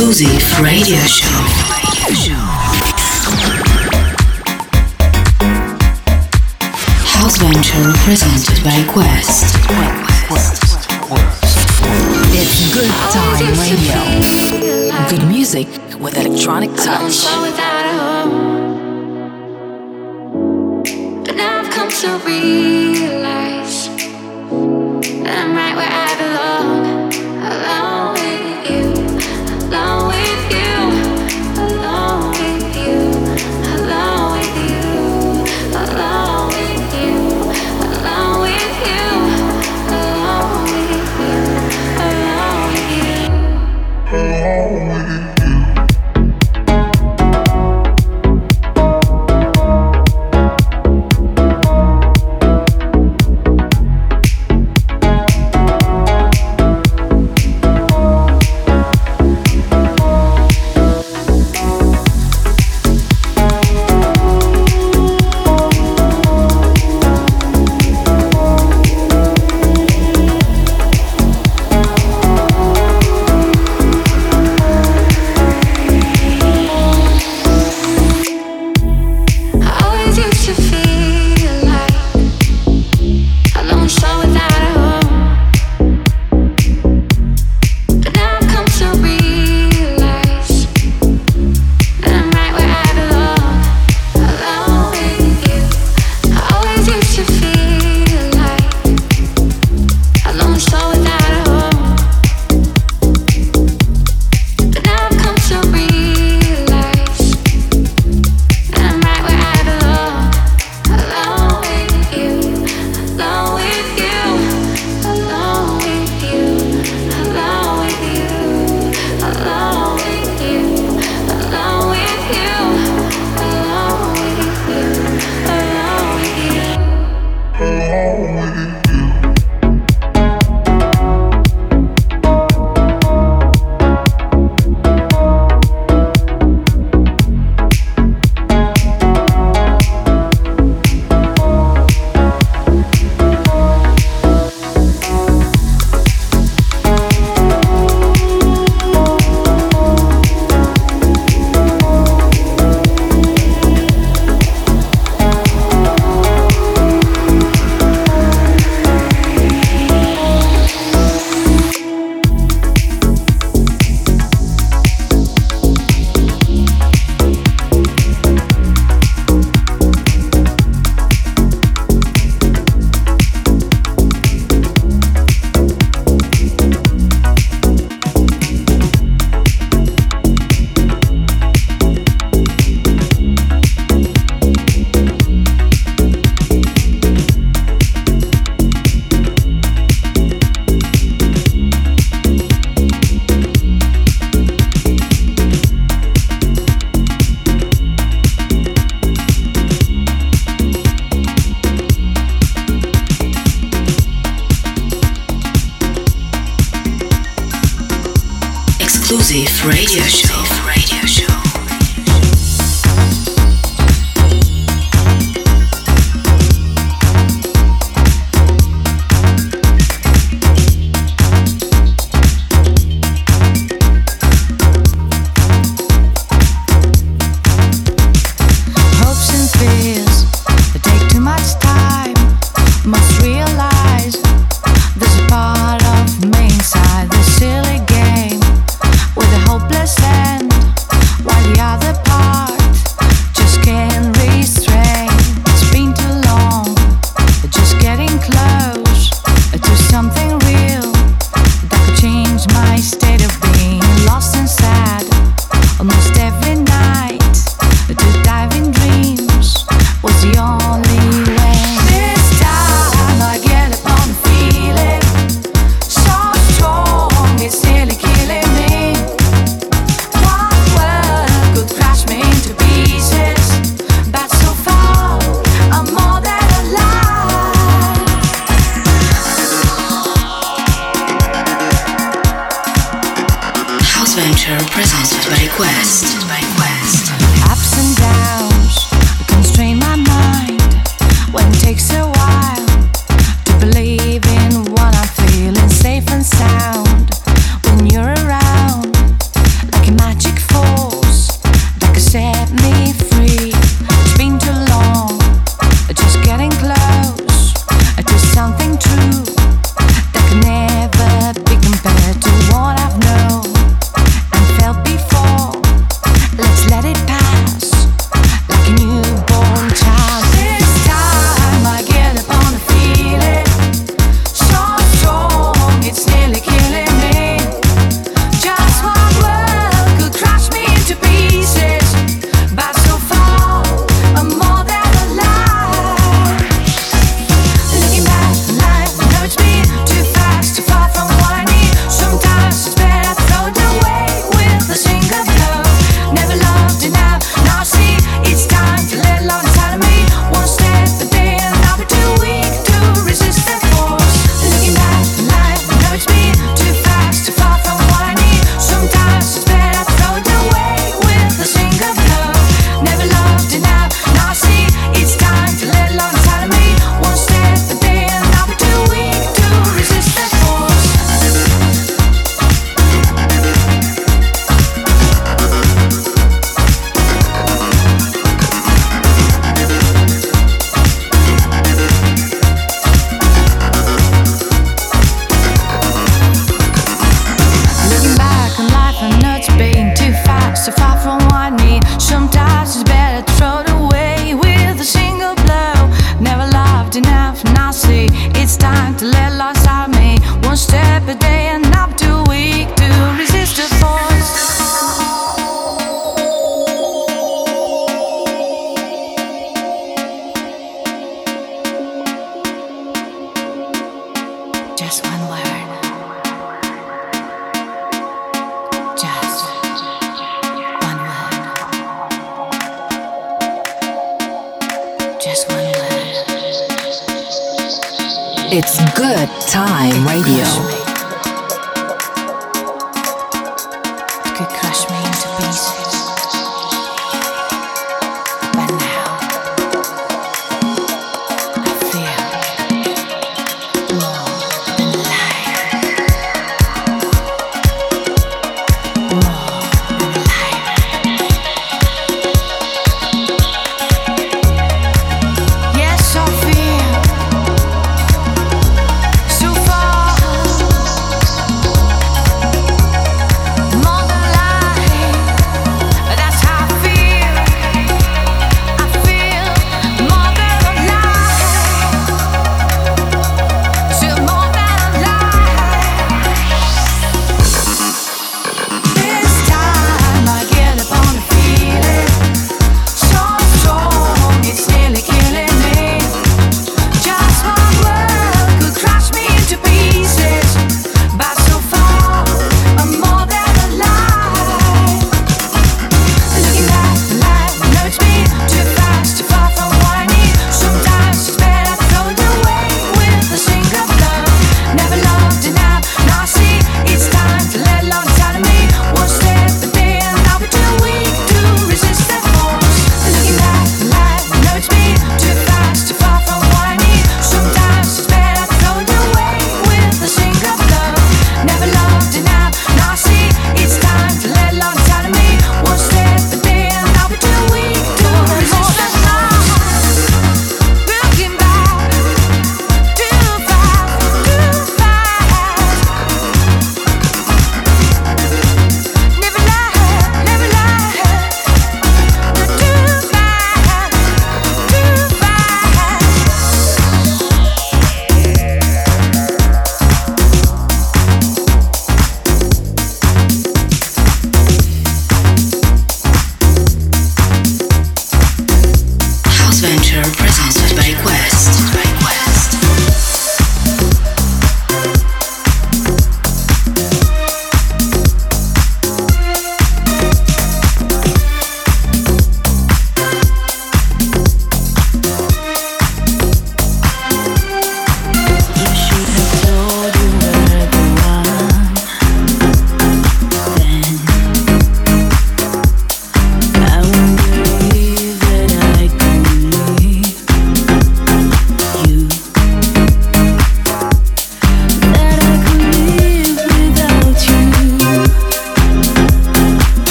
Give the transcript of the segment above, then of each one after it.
exclusive radio show. House Venture presented by Quest. It's good time radio. Good music with electronic touch.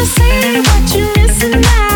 to Honestly, what you're missing now?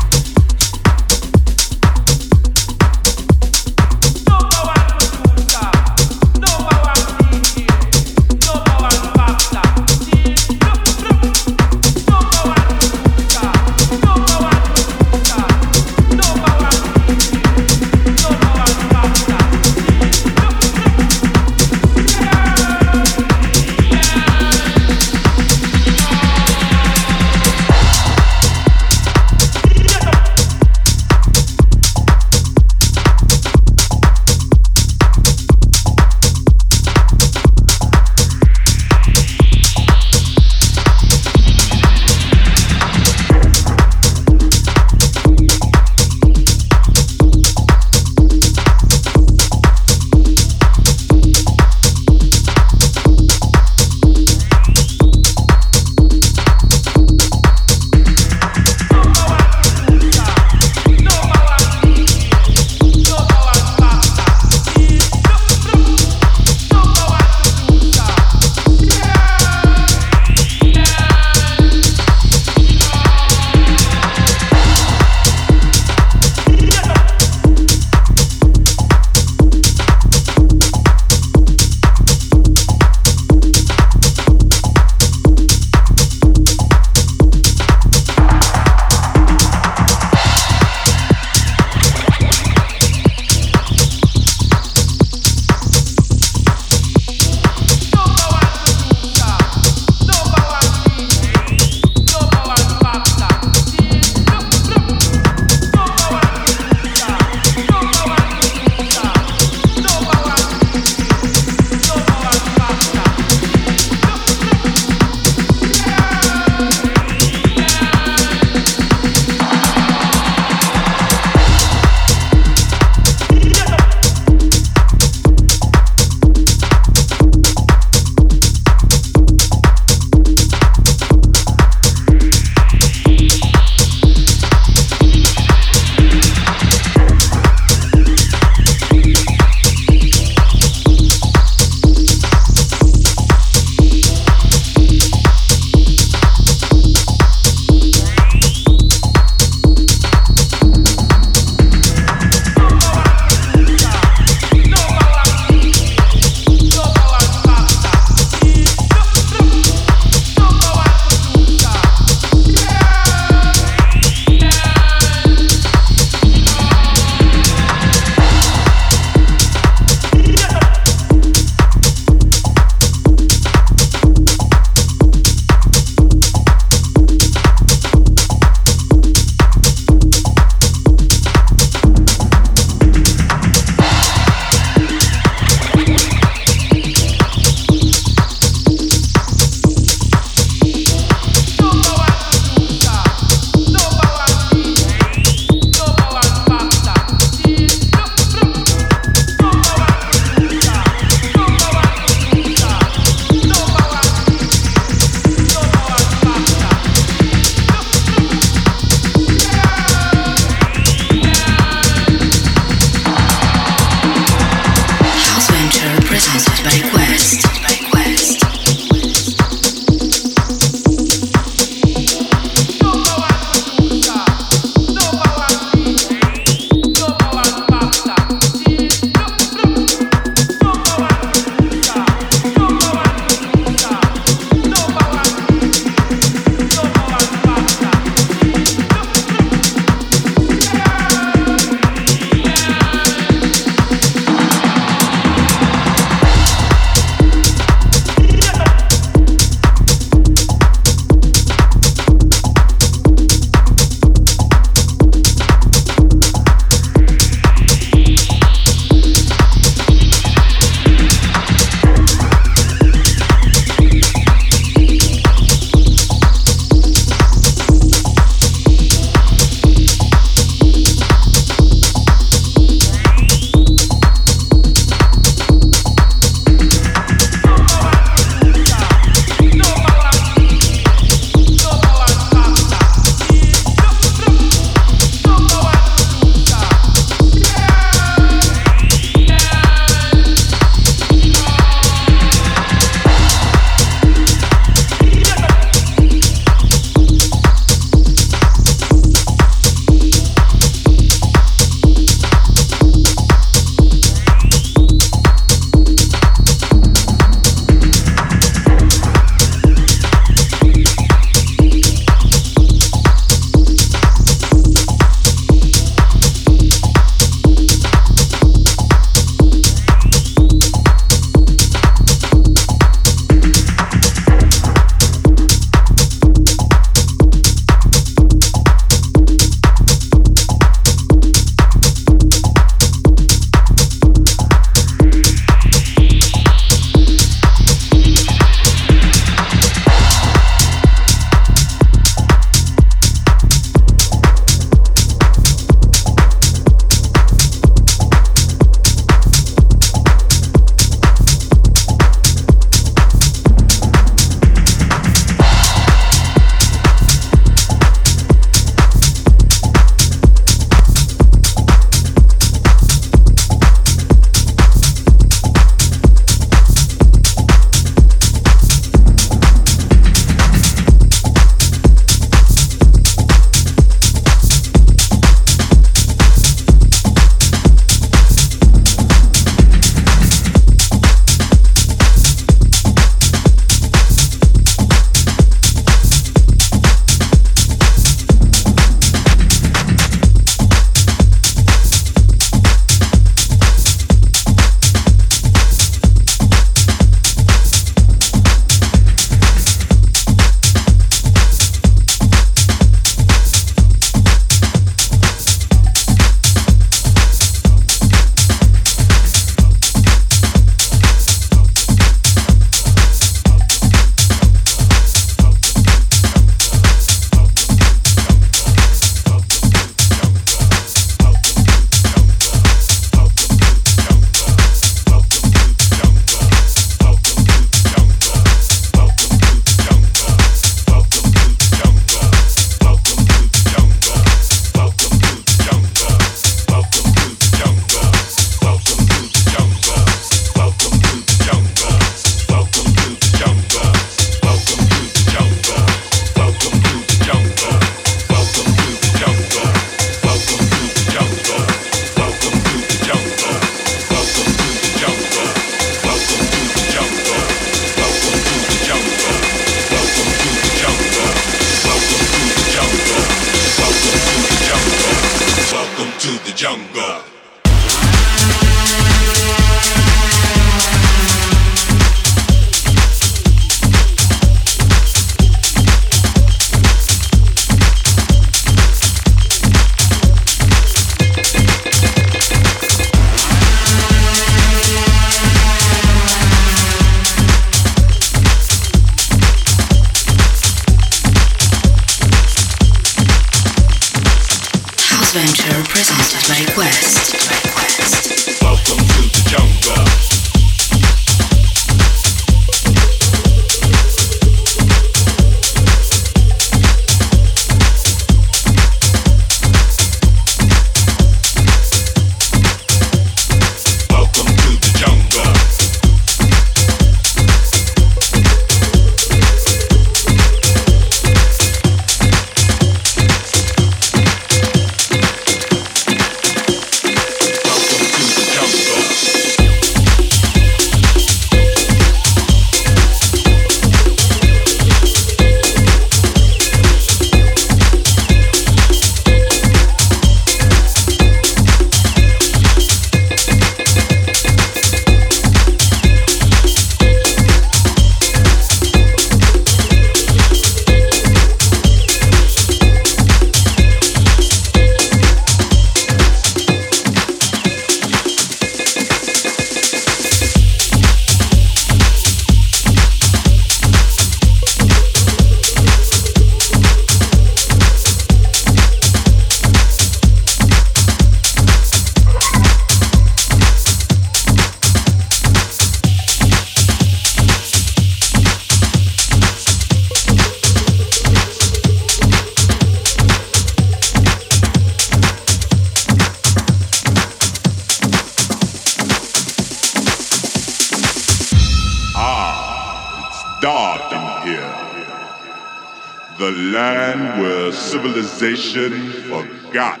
Civilization forgot.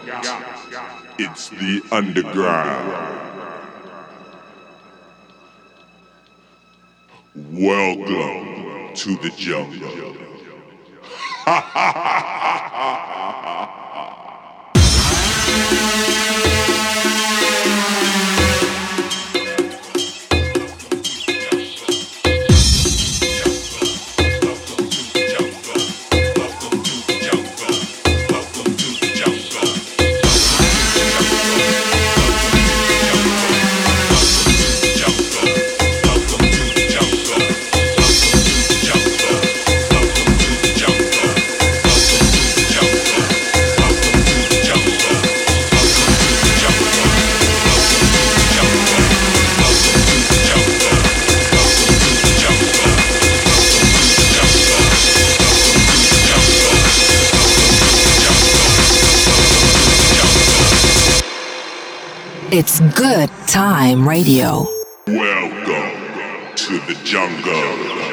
It's the underground. Welcome to the jungle. It's Good Time Radio. Welcome to the jungle.